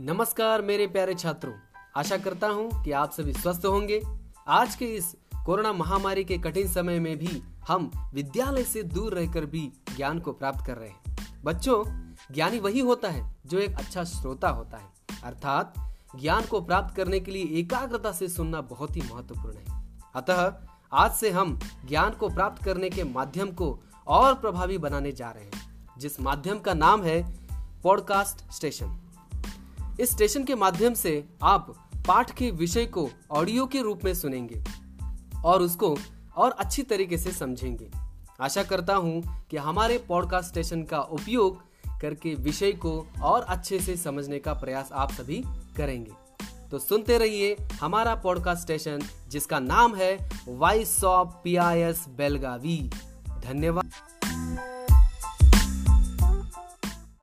नमस्कार मेरे प्यारे छात्रों। आशा करता हूँ कि आप सभी स्वस्थ होंगे। आज के इस कोरोना महामारी के कठिन समय में भी हम विद्यालय से दूर रहकर भी ज्ञान को प्राप्त कर रहे हैं। बच्चों, ज्ञानी वही होता है जो एक अच्छा श्रोता होता है। अर्थात, ज्ञान को प्राप्त करने के लिए एकाग्रता से सुनना बहुत ही महत्वपूर्ण है। अतः, आज से हम ज्ञान को प्राप्त करने के माध्यम को और प्रभावी बनाने जा रहे हैं, जिस माध्यम का नाम है पॉडकास्ट स्टेशन। इस स्टेशन के माध्यम से आप पाठ के विषय को ऑडियो के रूप में सुनेंगे और उसको और अच्छी तरीके से समझेंगे। आशा करता हूँ कि हमारे पॉडकास्ट स्टेशन का उपयोग करके विषय को और अच्छे से समझने का प्रयास आप सभी करेंगे। तो सुनते रहिए हमारा पॉडकास्ट स्टेशन, जिसका नाम है voice of P I S Belagavi धन्यवाद।